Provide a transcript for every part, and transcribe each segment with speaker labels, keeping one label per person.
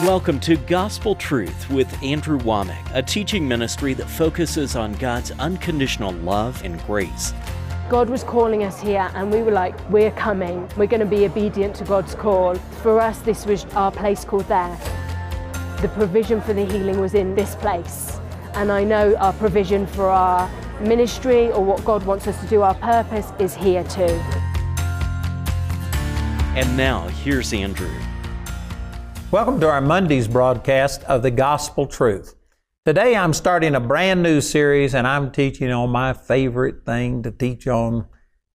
Speaker 1: Welcome to Gospel Truth with Andrew Wommack, a teaching ministry that focuses on God's unconditional love and grace.
Speaker 2: God was calling us here, and we were like, We're coming. We're going to be obedient to God's call. For us, this was our place called there. The provision for the healing was in this place. And I know our provision for our ministry or what God wants us to do, our purpose, is here too.
Speaker 1: And now, here's Andrew.
Speaker 3: Welcome to our Monday's broadcast of the Gospel Truth. Today I'm starting a brand new series and I'm teaching on my favorite thing to teach on,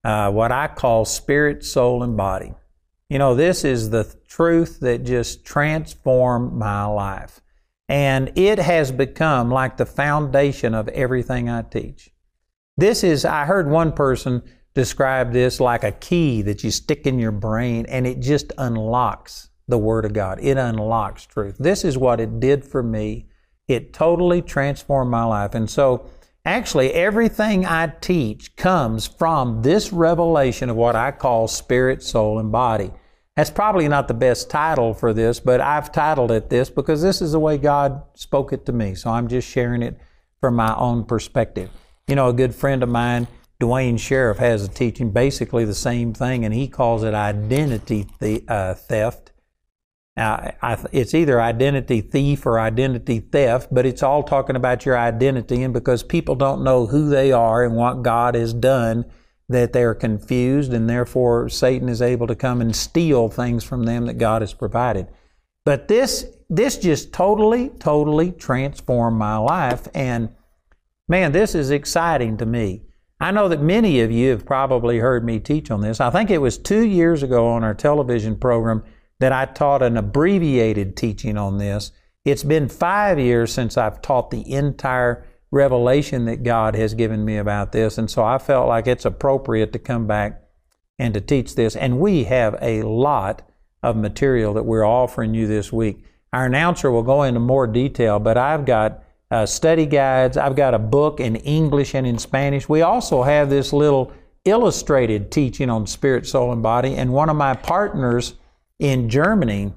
Speaker 3: uh, what I call spirit, soul, and body. You know, this is the truth that just transformed my life. And it has become like the foundation of everything I teach. This is, I heard one person describe this like a key that you stick in your brain and it just unlocks the Word of God. It unlocks truth. This is what it did for me. It totally transformed my life. And so, actually, everything I teach comes from this revelation of what I call spirit, soul, and body. That's probably not the best title for this, but I've titled it this because this is the way God spoke it to me. So I'm just sharing it from my own perspective. You know, a good friend of mine, Duane Sheriff, has a teaching basically the same thing, and he calls it identity uh, theft. Now, it's either identity thief or identity theft, but it's all talking about your identity. And because people don't know who they are and what God has done, that they're confused, and therefore Satan is able to come and steal things from them that God has provided. But this, this just totally, totally transformed my life. And man, this is exciting to me. I know that many of you have probably heard me teach on this. I think it was two years ago on our television program that I taught an abbreviated teaching on this. It's been five years since I've taught the entire revelation that God has given me about this, and so I felt like it's appropriate to come back and to teach this. And we have a lot of material that we're offering you this week. Our announcer will go into more detail, but I've got uh, study guides, I've got a book in English and in Spanish. We also have this little illustrated teaching on spirit, soul, and body, and one of my partners in Germany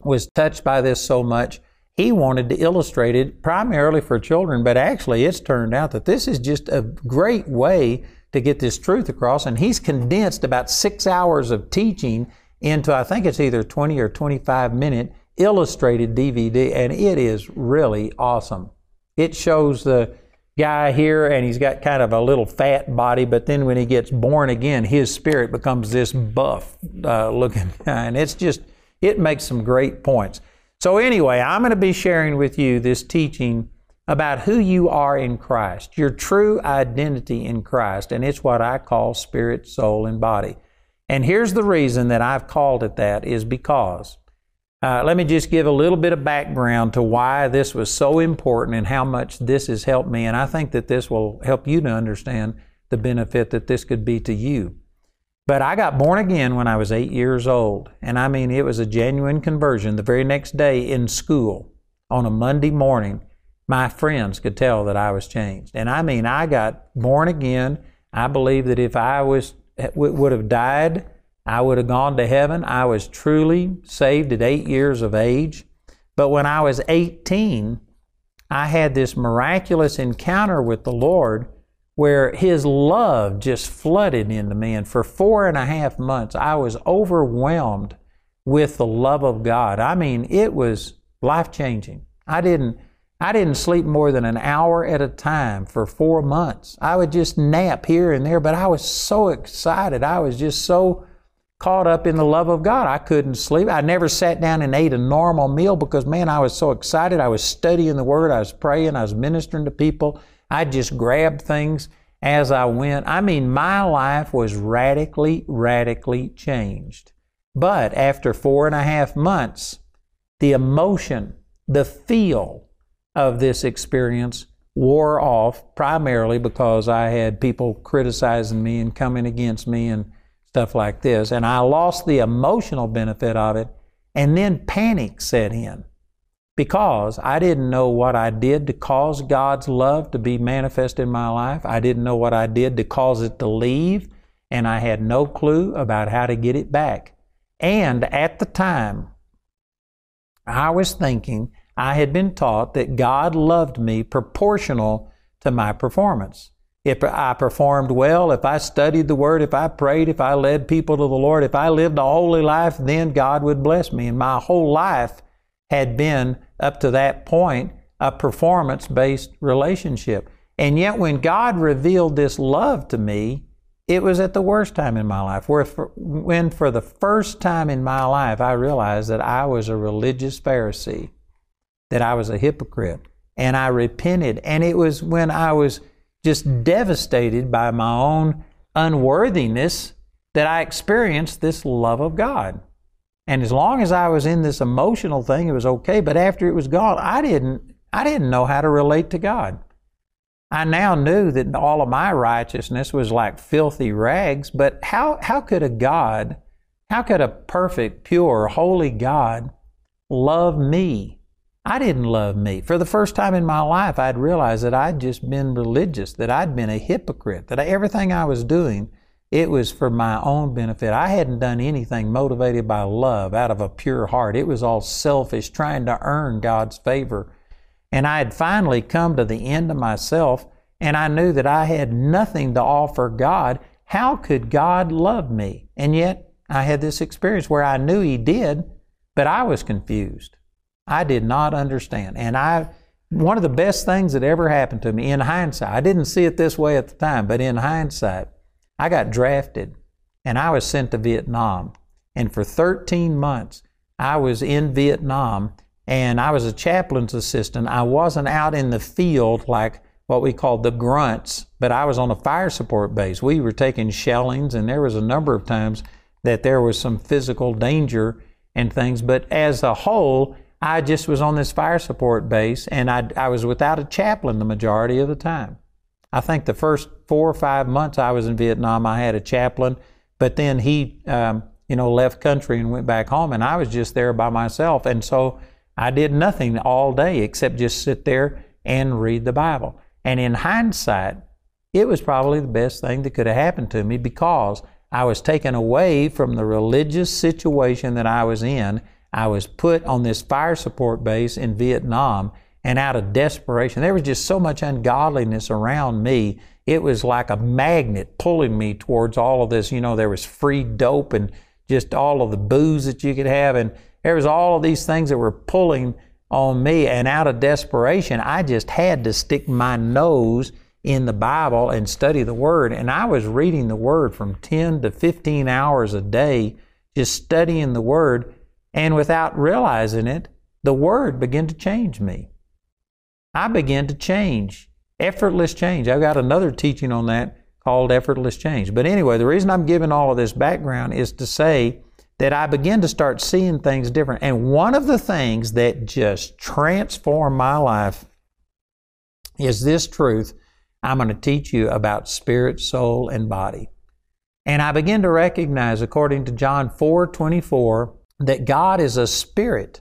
Speaker 3: was touched by this so much, he wanted to illustrate it primarily for children, but actually it's turned out that this is just a great way to get this truth across. And he's condensed about six hours of teaching into, I think it's either 20 or 25 minute illustrated DVD, and it is really awesome. It shows the guy here, and he's got kind of a little fat body, but then when he gets born again, his spirit becomes this buff uh, looking guy. And it's just, it makes some great points. So, anyway, I'm going to be sharing with you this teaching about who you are in Christ, your true identity in Christ. And it's what I call spirit, soul, and body. And here's the reason that I've called it that is because uh, let me just give a little bit of background to why this was so important and how much this has helped me. And I think that this will help you to understand the benefit that this could be to you. But I got born again when I was eight years old. And I mean, it was a genuine conversion. The very next day in school, on a Monday morning, my friends could tell that I was changed. And I mean, I got born again. I believe that if I was would have died I would have gone to heaven. I was truly saved at eight years of age. But when I was 18, I had this miraculous encounter with the Lord where His love just flooded into me. And for four and a half months, I was overwhelmed with the love of God. I mean, it was life changing. I didn't. I didn't sleep more than an hour at a time for four months. I would just nap here and there, but I was so excited. I was just so caught up in the love of God. I couldn't sleep. I never sat down and ate a normal meal because, man, I was so excited. I was studying the Word, I was praying, I was ministering to people. I just grabbed things as I went. I mean, my life was radically, radically changed. But after four and a half months, the emotion, the feel of this experience wore off primarily because I had people criticizing me and coming against me and stuff like this. And I lost the emotional benefit of it. And then panic set in because I didn't know what I did to cause God's love to be manifest in my life. I didn't know what I did to cause it to leave. And I had no clue about how to get it back. And at the time, I was thinking I had been taught that God loved me proportional to my performance. If I performed well, if I studied the Word, if I prayed, if I led people to the Lord, if I lived a holy life, then God would bless me. And my whole life had been, up to that point, a performance based relationship. And yet, when God revealed this love to me, it was at the worst time in my life, where for, when for the first time in my life I realized that I was a religious Pharisee, that I was a hypocrite, and I repented. And it was when I was just devastated by my own unworthiness that I experienced this love of God. And as long as I was in this emotional thing, it was okay. But after it was gone, I didn't, I didn't know how to relate to God. I now knew that all of my righteousness was like filthy rags, but how, how could a God, how could a perfect, pure, holy God love me? I didn't love me. For the first time in my life, I'd realized that I'd just been religious, that I'd been a hypocrite, that everything I was doing, it was for my own benefit. I hadn't done anything motivated by love out of a pure heart. It was all selfish, trying to earn God's favor. And I had finally come to the end of myself, and I knew that I had nothing to offer God. How could God love me? And yet, I had this experience where I knew He did, but I was confused. I did not understand. And I, one of the best things that ever happened to me in hindsight, I didn't see it this way at the time, but in hindsight, I got drafted and I was sent to Vietnam. And for 13 months, I was in Vietnam and I was a chaplain's assistant. I wasn't out in the field like what we called the grunts, but I was on a fire support base. We were taking shellings, and there was a number of times that there was some physical danger and things. But as a whole, I just was on this fire support base, and I, I was without a chaplain the majority of the time. I think the first four or five months I was in Vietnam, I had a chaplain, but then he, um, you know, left country and went back home, and I was just there by myself. And so I did nothing all day except just sit there and read the Bible. And in hindsight, it was probably the best thing that could have happened to me because I was taken away from the religious situation that I was in. I was put on this fire support base in Vietnam, and out of desperation, there was just so much ungodliness around me. It was like a magnet pulling me towards all of this. You know, there was free dope and just all of the booze that you could have. And there was all of these things that were pulling on me, and out of desperation, I just had to stick my nose in the Bible and study the Word. And I was reading the Word from 10 to 15 hours a day, just studying the Word. And without realizing it, the Word began to change me. I began to change. Effortless change. I've got another teaching on that called Effortless Change. But anyway, the reason I'm giving all of this background is to say that I begin to start seeing things different. And one of the things that just transformed my life is this truth I'm going to teach you about spirit, soul, and body. And I begin to recognize, according to John 4 24, that God is a spirit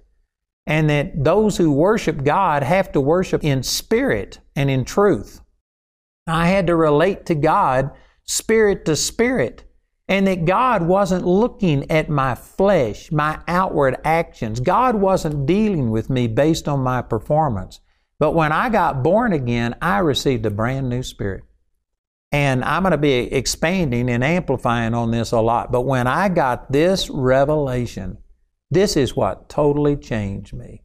Speaker 3: and that those who worship God have to worship in spirit and in truth. I had to relate to God spirit to spirit and that God wasn't looking at my flesh, my outward actions. God wasn't dealing with me based on my performance. But when I got born again, I received a brand new spirit. And I'm going to be expanding and amplifying on this a lot. But when I got this revelation, this is what totally changed me.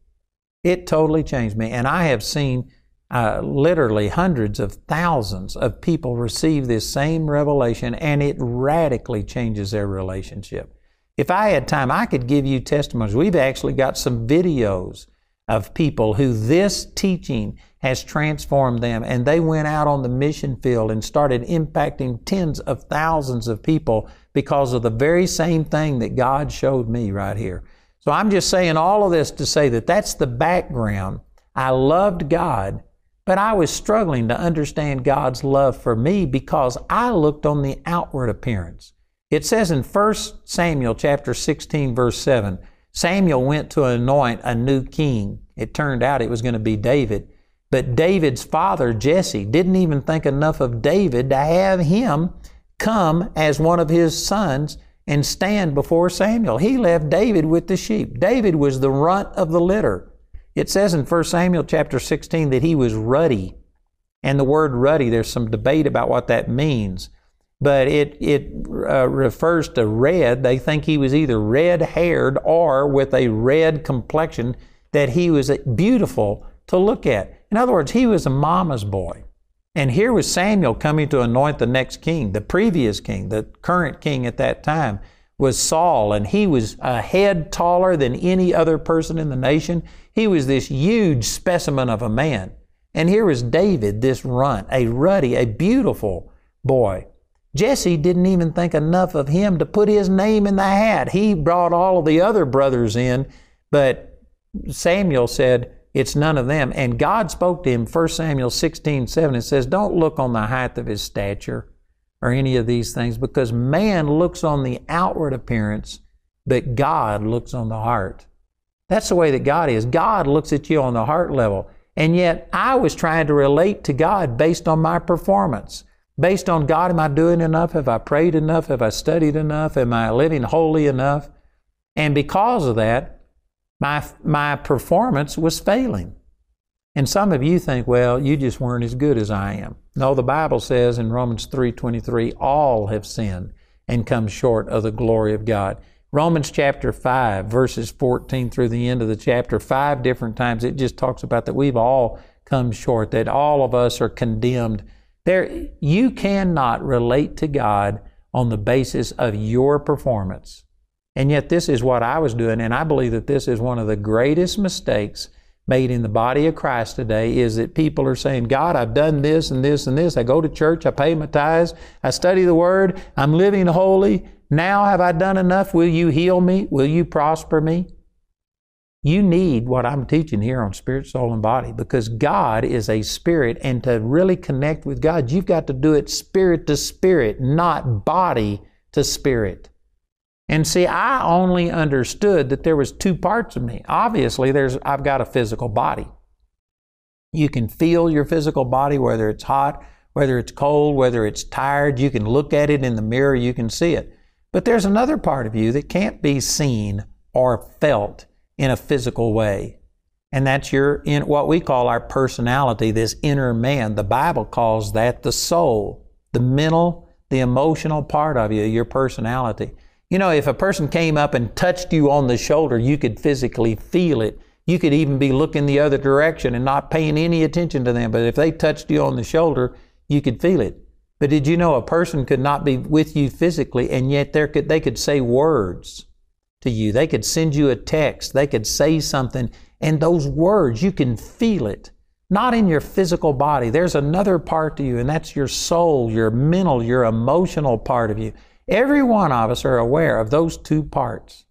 Speaker 3: It totally changed me. And I have seen uh, literally hundreds of thousands of people receive this same revelation and it radically changes their relationship. If I had time, I could give you testimonies. We've actually got some videos of people who this teaching has transformed them and they went out on the mission field and started impacting tens of thousands of people because of the very same thing that God showed me right here. So I'm just saying all of this to say that that's the background. I loved God but I was struggling to understand God's love for me because I looked on the outward appearance. It says in 1 Samuel chapter 16 verse 7, Samuel went to anoint a new king. It turned out it was going to be David. But David's father, Jesse, didn't even think enough of David to have him come as one of his sons and stand before Samuel. He left David with the sheep. David was the runt of the litter. It says in 1 Samuel chapter 16 that he was ruddy. And the word ruddy, there's some debate about what that means. But it, it uh, refers to red. They think he was either red haired or with a red complexion, that he was beautiful to look at. In other words, he was a mama's boy. And here was Samuel coming to anoint the next king. The previous king, the current king at that time, was Saul, and he was a head taller than any other person in the nation. He was this huge specimen of a man. And here was David, this runt, a ruddy, a beautiful boy. Jesse didn't even think enough of him to put his name in the hat. He brought all of the other brothers in, but Samuel said, it's none of them. And God spoke to him, 1 Samuel 16, 7, and says, Don't look on the height of his stature or any of these things, because man looks on the outward appearance, but God looks on the heart. That's the way that God is. God looks at you on the heart level. And yet I was trying to relate to God based on my performance. Based on God, am I doing enough? Have I prayed enough? Have I studied enough? Am I living holy enough? And because of that, my, my performance was failing. And some of you think, well, you just weren't as good as I am. No, the Bible says in Romans 3:23, all have sinned and come short of the glory of God. Romans chapter 5, verses 14 through the end of the chapter, five different times, it just talks about that we've all come short, that all of us are condemned. There, you cannot relate to God on the basis of your performance. And yet, this is what I was doing, and I believe that this is one of the greatest mistakes made in the body of Christ today is that people are saying, God, I've done this and this and this. I go to church, I pay my tithes, I study the Word, I'm living holy. Now have I done enough? Will you heal me? Will you prosper me? You need what I'm teaching here on spirit, soul, and body because God is a spirit, and to really connect with God, you've got to do it spirit to spirit, not body to spirit. And see, I only understood that there was two parts of me. Obviously, there's I've got a physical body. You can feel your physical body, whether it's hot, whether it's cold, whether it's tired. You can look at it in the mirror, you can see it. But there's another part of you that can't be seen or felt in a physical way. And that's your in what we call our personality, this inner man. The Bible calls that the soul, the mental, the emotional part of you, your personality. You know, if a person came up and touched you on the shoulder, you could physically feel it. You could even be looking the other direction and not paying any attention to them. But if they touched you on the shoulder, you could feel it. But did you know a person could not be with you physically and yet could, they could say words to you? They could send you a text. They could say something. And those words, you can feel it. Not in your physical body. There's another part to you, and that's your soul, your mental, your emotional part of you. Every one of us are aware of those two parts.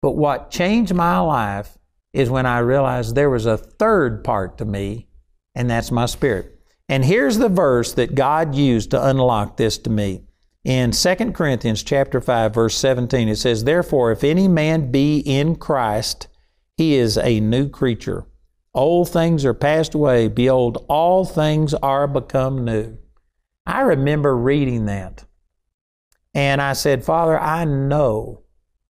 Speaker 3: But what changed my life is when I realized there was a third part to me, and that's my spirit. And here's the verse that God used to unlock this to me. In 2 Corinthians chapter 5 verse 17 it says, "Therefore if any man be in Christ, he is a new creature. Old things are passed away; behold, all things are become new." I remember reading that. And I said, Father, I know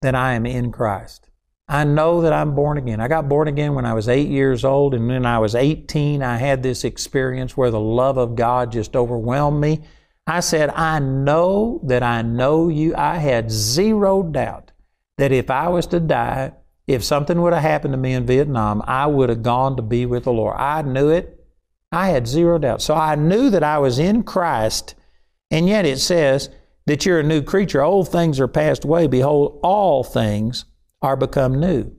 Speaker 3: that I am in Christ. I know that I'm born again. I got born again when I was eight years old, and when I was 18, I had this experience where the love of God just overwhelmed me. I said, I know that I know you. I had zero doubt that if I was to die, if something would have happened to me in Vietnam, I would have gone to be with the Lord. I knew it. I had zero doubt. So I knew that I was in Christ, and yet it says, that you're a new creature. Old things are passed away. Behold, all things are become new.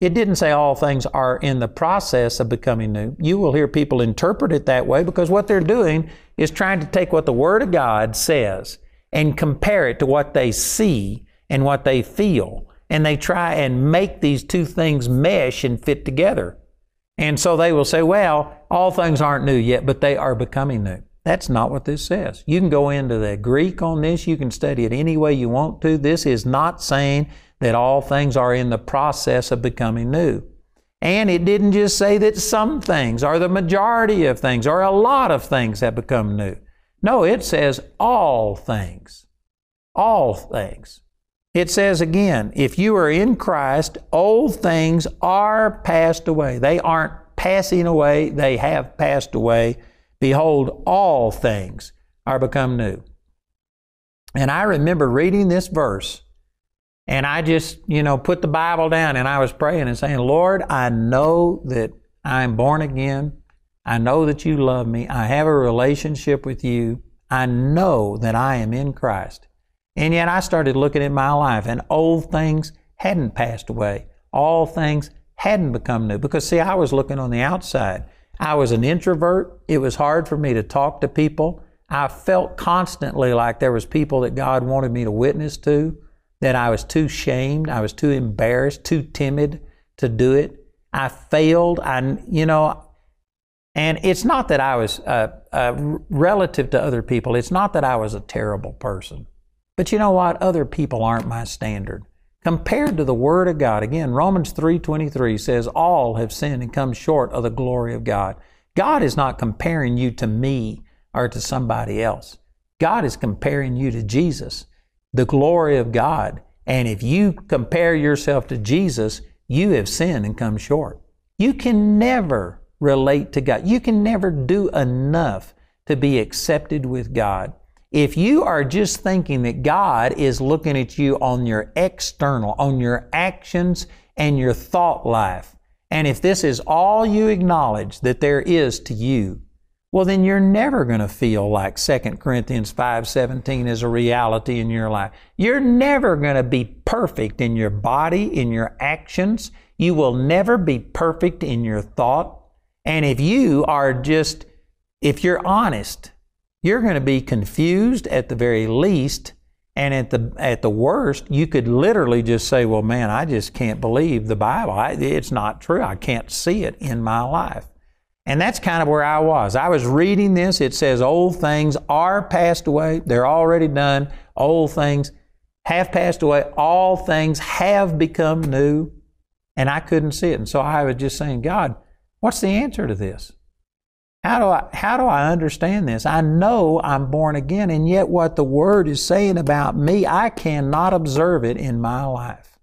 Speaker 3: It didn't say all things are in the process of becoming new. You will hear people interpret it that way because what they're doing is trying to take what the Word of God says and compare it to what they see and what they feel. And they try and make these two things mesh and fit together. And so they will say, well, all things aren't new yet, but they are becoming new. That's not what this says. You can go into the Greek on this, you can study it any way you want to. This is not saying that all things are in the process of becoming new. And it didn't just say that some things, or the majority of things, or a lot of things have become new. No, it says all things. all things. It says again, if you are in Christ, old things are passed away. They aren't passing away, they have passed away. Behold, all things are become new. And I remember reading this verse, and I just, you know, put the Bible down and I was praying and saying, Lord, I know that I'm born again. I know that you love me. I have a relationship with you. I know that I am in Christ. And yet I started looking at my life, and old things hadn't passed away. All things hadn't become new. Because, see, I was looking on the outside. I was an introvert. It was hard for me to talk to people. I felt constantly like there was people that God wanted me to witness to, that I was too shamed, I was too embarrassed, too timid to do it. I failed. I, you know, and it's not that I was uh, uh, relative to other people. It's not that I was a terrible person. But you know what? Other people aren't my standard. Compared to the Word of God, again, Romans 3.23 says, All have sinned and come short of the glory of God. God is not comparing you to me or to somebody else. God is comparing you to Jesus, the glory of God. And if you compare yourself to Jesus, you have sinned and come short. You can never relate to God. You can never do enough to be accepted with God. If you are just thinking that God is looking at you on your external, on your actions and your thought life, and if this is all you acknowledge that there is to you, well then you're never going to feel like 2 Corinthians 5:17 is a reality in your life. You're never going to be perfect in your body, in your actions. You will never be perfect in your thought. And if you are just if you're honest, you're going to be confused at the very least and at the at the worst, you could literally just say, "Well, man, I just can't believe the Bible. I, it's not true. I can't see it in my life." And that's kind of where I was. I was reading this. It says, Old things are passed away. They're already done. Old things have passed away. All things have become new. And I couldn't see it. And so I was just saying, God, what's the answer to this? How do I how do I understand this? I know I'm born again, and yet what the word is saying about me, I cannot observe it in my life.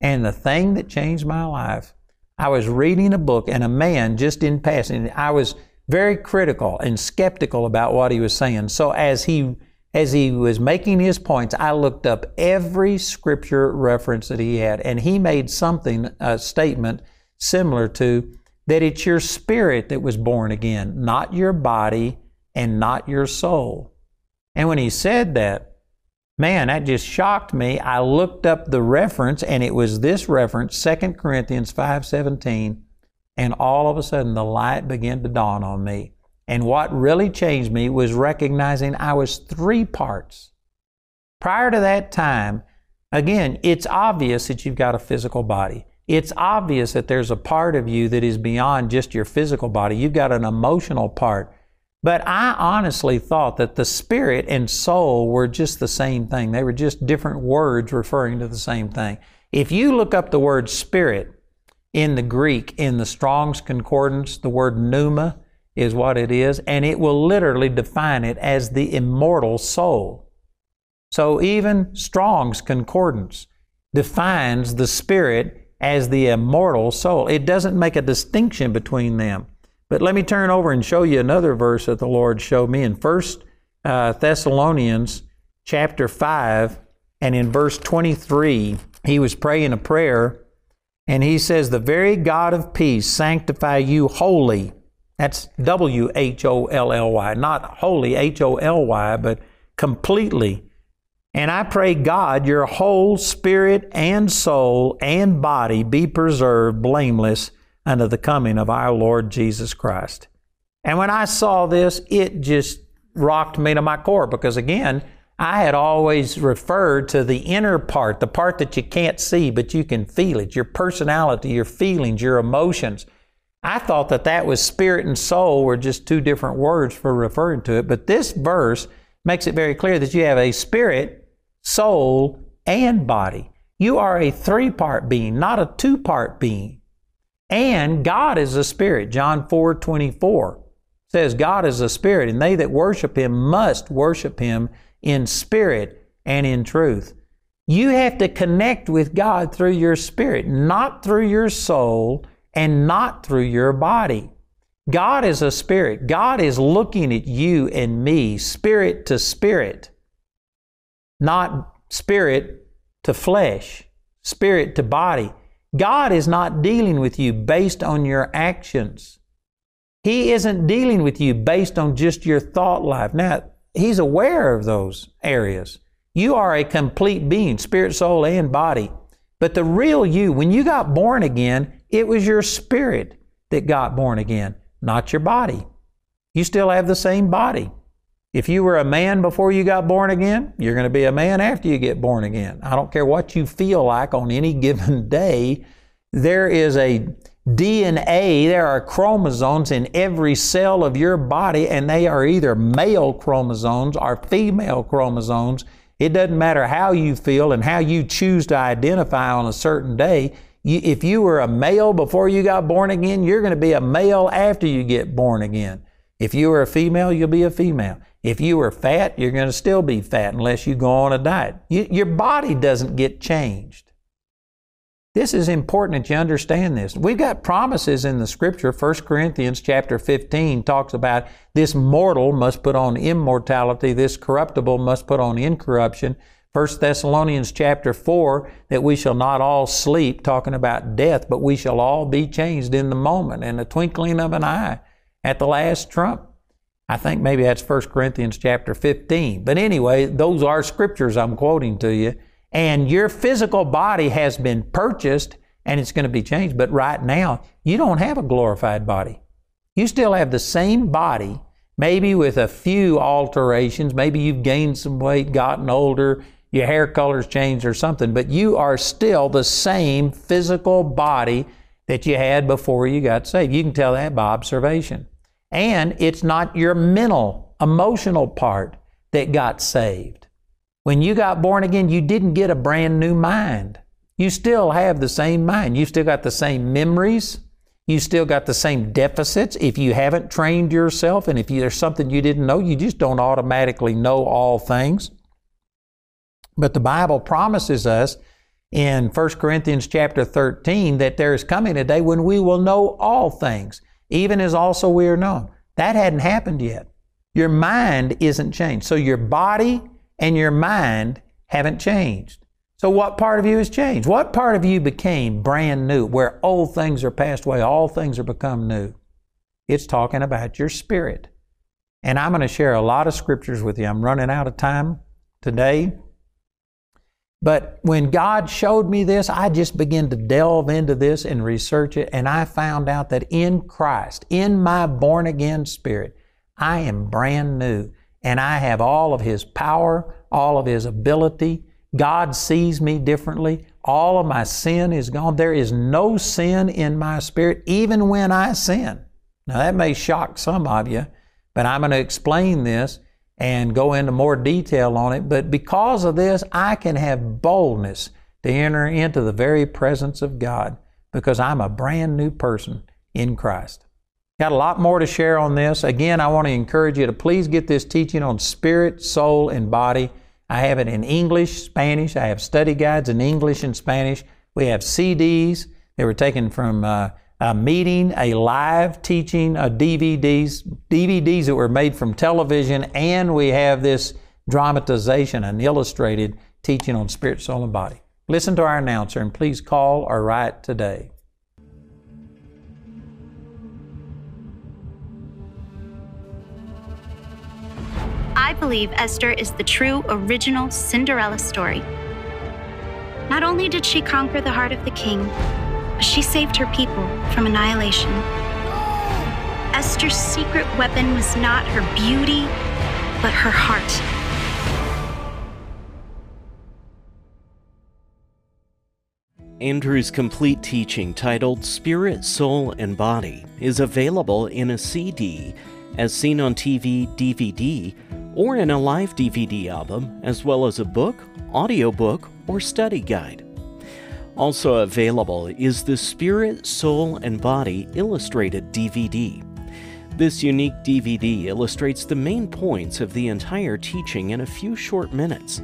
Speaker 3: And the thing that changed my life I was reading a book and a man just in passing, I was very critical and skeptical about what he was saying. So as he as he was making his points, I looked up every scripture reference that he had, and he made something, a statement similar to that it's your spirit that was born again, not your body and not your soul. And when he said that, Man, that just shocked me. I looked up the reference and it was this reference, 2 Corinthians 5:17, and all of a sudden the light began to dawn on me. And what really changed me was recognizing I was three parts. Prior to that time, again, it's obvious that you've got a physical body. It's obvious that there's a part of you that is beyond just your physical body. You've got an emotional part. But I honestly thought that the spirit and soul were just the same thing. They were just different words referring to the same thing. If you look up the word spirit in the Greek, in the Strong's Concordance, the word pneuma is what it is, and it will literally define it as the immortal soul. So even Strong's Concordance defines the spirit as the immortal soul. It doesn't make a distinction between them. But let me turn over and show you another verse that the Lord showed me in First uh, Thessalonians chapter 5 and in verse 23 he was praying a prayer and he says the very God of peace sanctify you wholly that's W H O L L Y not holy H O L Y but completely and I pray God your whole spirit and soul and body be preserved blameless unto the coming of our Lord Jesus Christ. And when I saw this, it just rocked me to my core because, again, I had always referred to the inner part, the part that you can't see, but you can feel it your personality, your feelings, your emotions. I thought that that was spirit and soul were just two different words for referring to it, but this verse makes it very clear that you have a spirit, soul, and body. You are a three part being, not a two part being. And God is a spirit. John 4 24 says, God is a spirit, and they that worship him must worship him in spirit and in truth. You have to connect with God through your spirit, not through your soul and not through your body. God is a spirit. God is looking at you and me, spirit to spirit, not spirit to flesh, spirit to body. God is not dealing with you based on your actions. He isn't dealing with you based on just your thought life. Now, He's aware of those areas. You are a complete being, spirit, soul, and body. But the real you, when you got born again, it was your spirit that got born again, not your body. You still have the same body. If you were a man before you got born again, you're going to be a man after you get born again. I don't care what you feel like on any given day. There is a DNA, there are chromosomes in every cell of your body, and they are either male chromosomes or female chromosomes. It doesn't matter how you feel and how you choose to identify on a certain day. You, if you were a male before you got born again, you're going to be a male after you get born again. If you were a female, you'll be a female. If you were fat, you're going to still be fat unless you go on a diet. You, your body doesn't get changed. This is important that you understand this. We've got promises in the scripture. 1 Corinthians chapter 15 talks about this mortal must put on immortality, this corruptible must put on incorruption. 1 Thessalonians chapter 4 that we shall not all sleep, talking about death, but we shall all be changed in the moment, in the twinkling of an eye, at the last trump. I think maybe that's 1 Corinthians chapter 15. But anyway, those are scriptures I'm quoting to you and your physical body has been purchased and it's going to be changed. But right now, you don't have a glorified body. You still have the same body, maybe with a few alterations. Maybe you've gained some weight, gotten older, your hair color's changed or something, but you are still the same physical body that you had before you got saved. You can tell that by observation. And it's not your mental, emotional part that got saved. When you got born again, you didn't get a brand new mind. You still have the same mind. You still got the same memories. You still got the same deficits. If you haven't trained yourself and if you, there's something you didn't know, you just don't automatically know all things. But the Bible promises us in 1 Corinthians chapter 13 that there is coming a day when we will know all things, even as also we are known. That hadn't happened yet. Your mind isn't changed. So your body and your mind haven't changed. So, what part of you has changed? What part of you became brand new, where old things are passed away, all things are become new? It's talking about your spirit. And I'm going to share a lot of scriptures with you. I'm running out of time today. But when God showed me this, I just began to delve into this and research it, and I found out that in Christ, in my born again spirit, I am brand new and I have all of His power, all of His ability. God sees me differently. All of my sin is gone. There is no sin in my spirit, even when I sin. Now, that may shock some of you, but I'm going to explain this and go into more detail on it. But because of this, I can have boldness to enter into the very presence of God because I'm a brand new person in Christ. Got a lot more to share on this. Again, I want to encourage you to please get this teaching on spirit, soul, and body. I have it in English, Spanish. I have study guides in English and Spanish. We have CDs that were taken from uh, a meeting, a live teaching, a DVDs, DVDs that were made from television, and we have this dramatization, an illustrated teaching on spirit, soul, and body. Listen to our announcer and please call or write today.
Speaker 4: I believe Esther is the true original Cinderella story. Not only did she conquer the heart of the king, she saved her people from annihilation. Esther's secret weapon was not her beauty, but her heart.
Speaker 1: Andrew's complete teaching titled Spirit, Soul, and Body is available in a CD, as seen on TV, DVD, or in a live DVD album, as well as a book, audiobook, or study guide. Also available is the Spirit, Soul, and Body Illustrated DVD. This unique DVD illustrates the main points of the entire teaching in a few short minutes.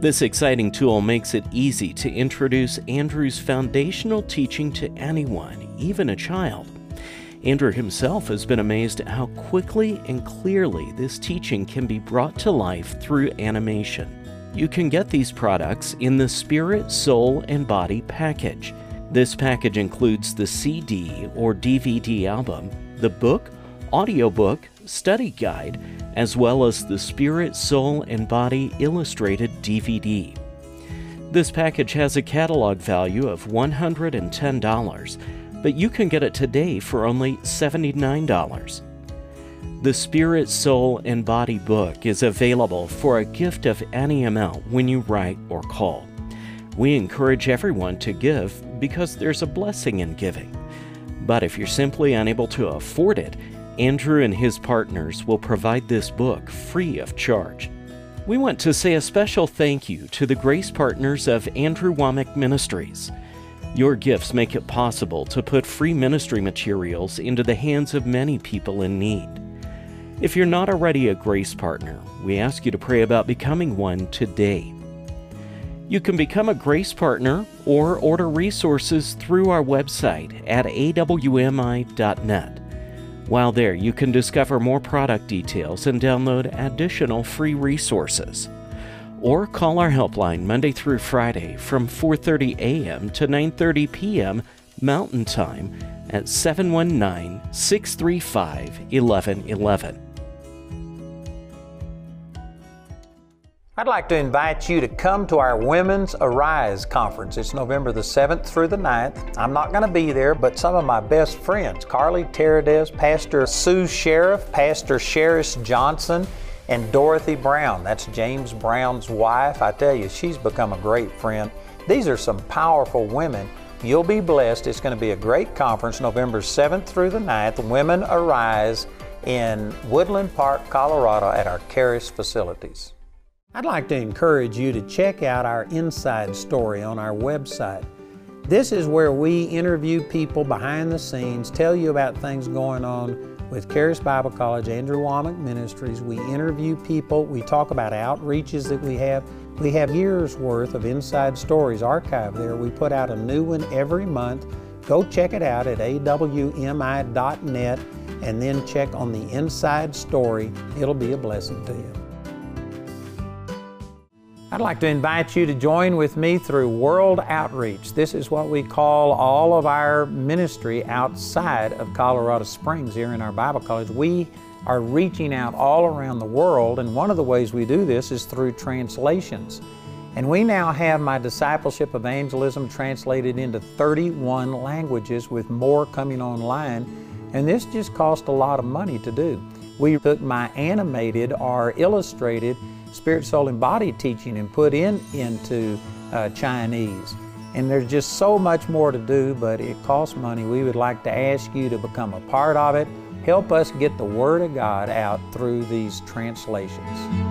Speaker 1: This exciting tool makes it easy to introduce Andrew's foundational teaching to anyone, even a child. Andrew himself has been amazed at how quickly and clearly this teaching can be brought to life through animation. You can get these products in the Spirit, Soul, and Body package. This package includes the CD or DVD album, the book, audiobook, study guide, as well as the Spirit, Soul, and Body Illustrated DVD. This package has a catalog value of $110, but you can get it today for only $79. The Spirit, Soul, and Body book is available for a gift of any amount when you write or call. We encourage everyone to give because there's a blessing in giving. But if you're simply unable to afford it, Andrew and his partners will provide this book free of charge. We want to say a special thank you to the grace partners of Andrew Wommack Ministries. Your gifts make it possible to put free ministry materials into the hands of many people in need. If you're not already a grace partner, we ask you to pray about becoming one today. You can become a grace partner or order resources through our website at awmi.net. While there, you can discover more product details and download additional free resources. Or call our helpline Monday through Friday from 4:30 a.m. to 9:30 p.m. Mountain Time at 719-635-1111.
Speaker 3: I'd like to invite you to come to our Women's Arise conference. It's November the 7th through the 9th. I'm not going to be there, but some of my best friends, Carlie Terradez, Pastor Sue Sheriff, Pastor Sheris Johnson, and Dorothy Brown. That's James Brown's wife. I tell you, she's become a great friend. These are some powerful women. You'll be blessed. It's going to be a great conference November 7th through the 9th. Women Arise in Woodland Park, Colorado at our Charis facilities. I'd like to encourage you to check out our inside story on our website. This is where we interview people behind the scenes, tell you about things going on with Charis Bible College, Andrew Wommack Ministries. We interview people, we talk about outreaches that we have. We have years worth of inside stories archived there. We put out a new one every month. Go check it out at awmi.net and then check on the inside story. It'll be a blessing to you. I'd like to invite you to join with me through World Outreach. This is what we call all of our ministry outside of Colorado Springs here in our Bible College. We are reaching out all around the world, and one of the ways we do this is through translations. And we now have my discipleship evangelism translated into 31 languages with more coming online. And this just cost a lot of money to do. We took my animated or illustrated spirit, soul, and body teaching and put in into uh, Chinese. And there's just so much more to do, but it costs money. We would like to ask you to become a part of it. Help us get the Word of God out through these translations.